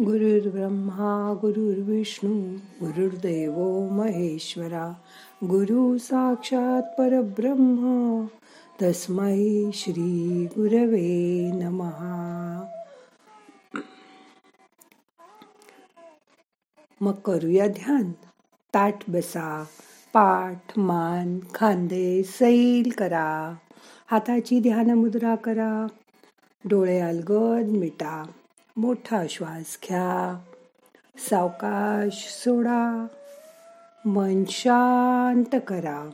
गुरुर्ब्रह्मा गुरुर्विष्णू गुरुर्देव महेश्वरा गुरु साक्षात परब्रह्म तस्मै श्री गुरवे नमहा मग करूया ध्यान. ताट बसा पाठ मान खांदे सैल करा. हाताची ध्यान मुद्रा करा. डोळे अलगद मिटा. मोठा श्वास घ्या. सावकाश सोडा. मन शांत करा.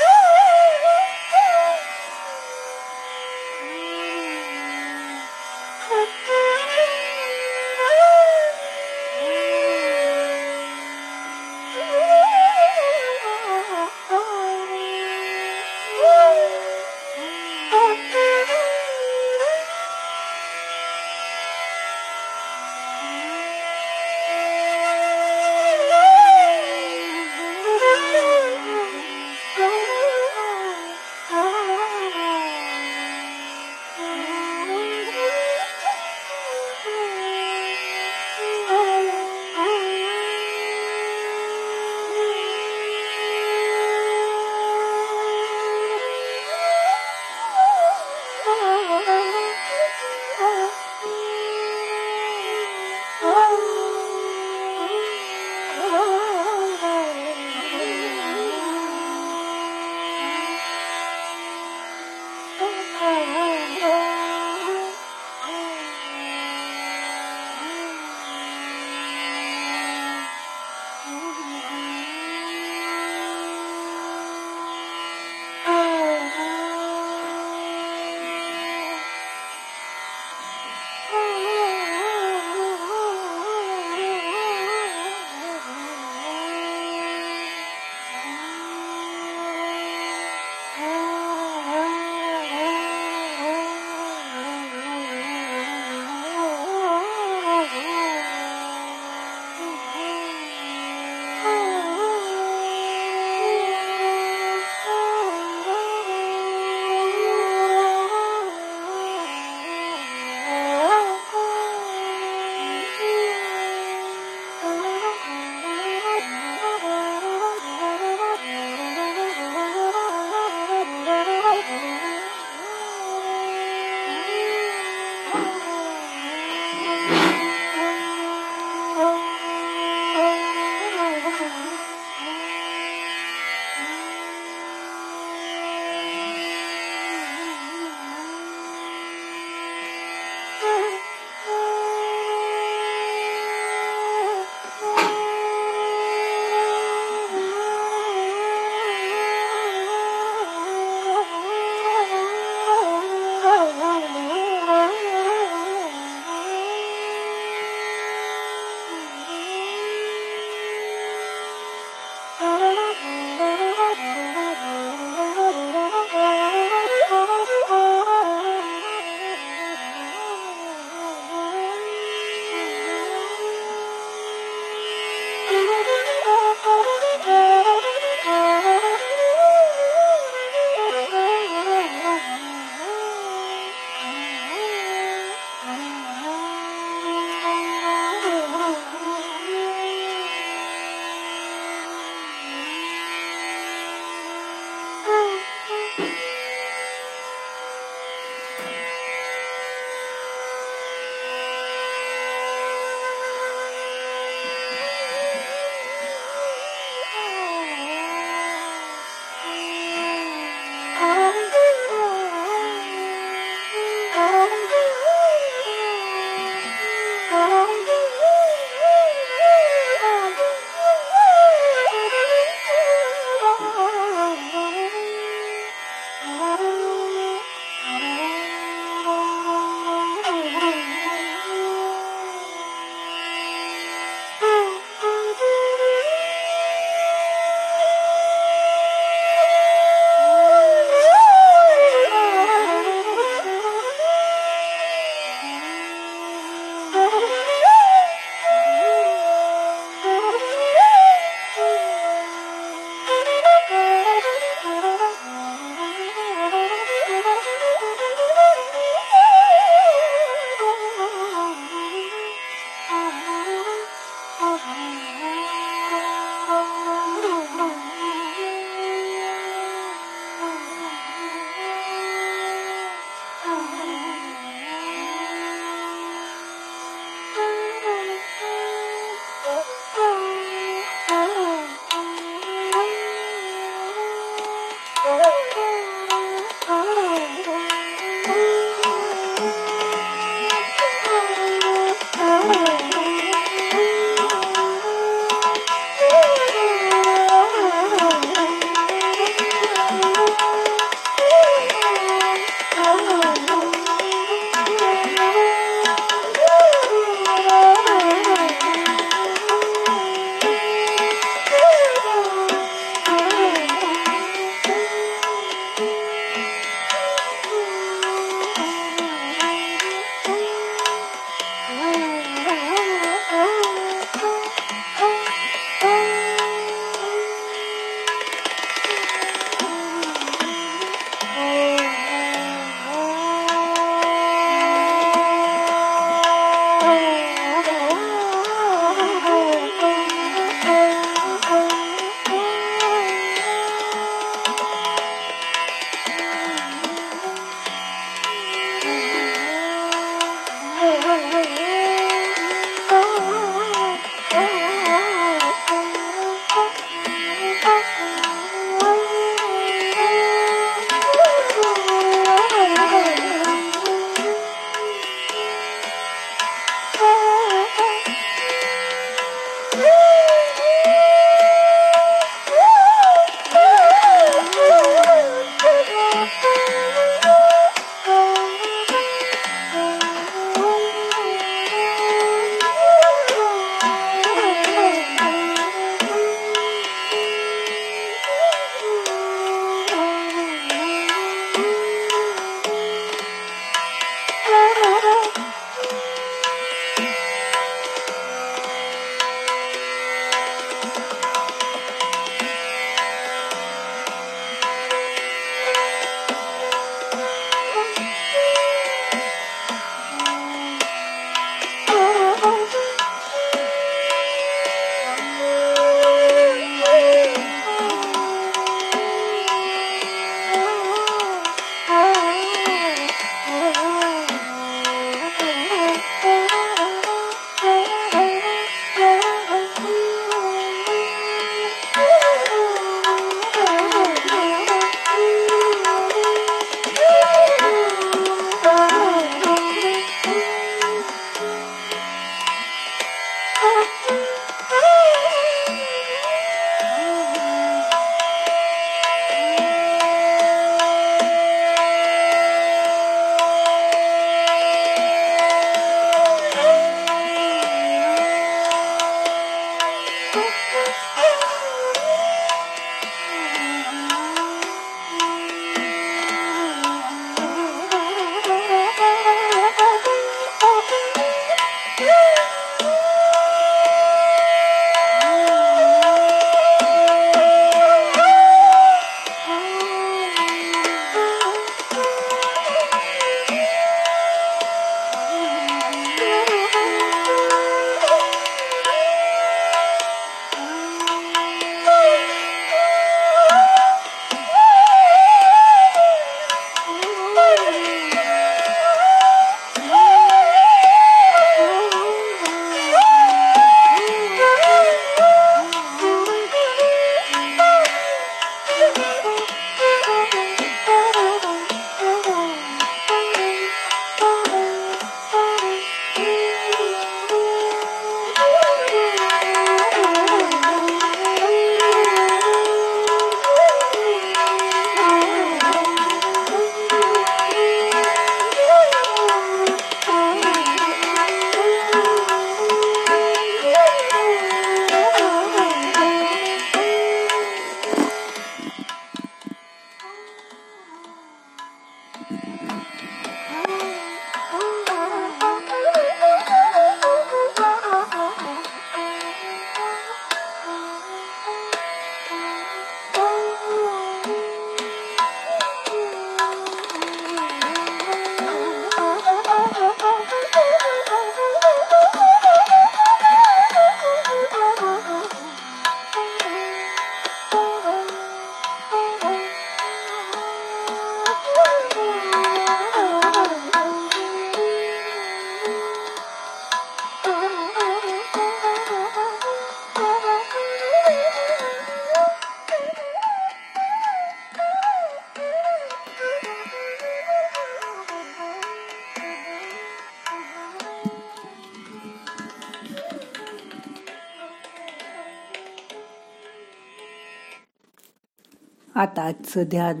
आता आजचं ध्यान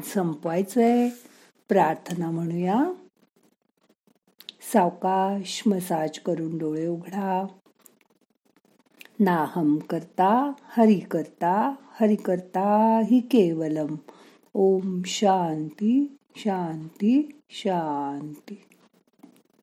आहे प्रार्थना म्हणूया. सावकाश मसाज करून डोळे उघडा. नाहम करता हरि करता हरि करता हि केवलम. ओम शांती शांती शांती.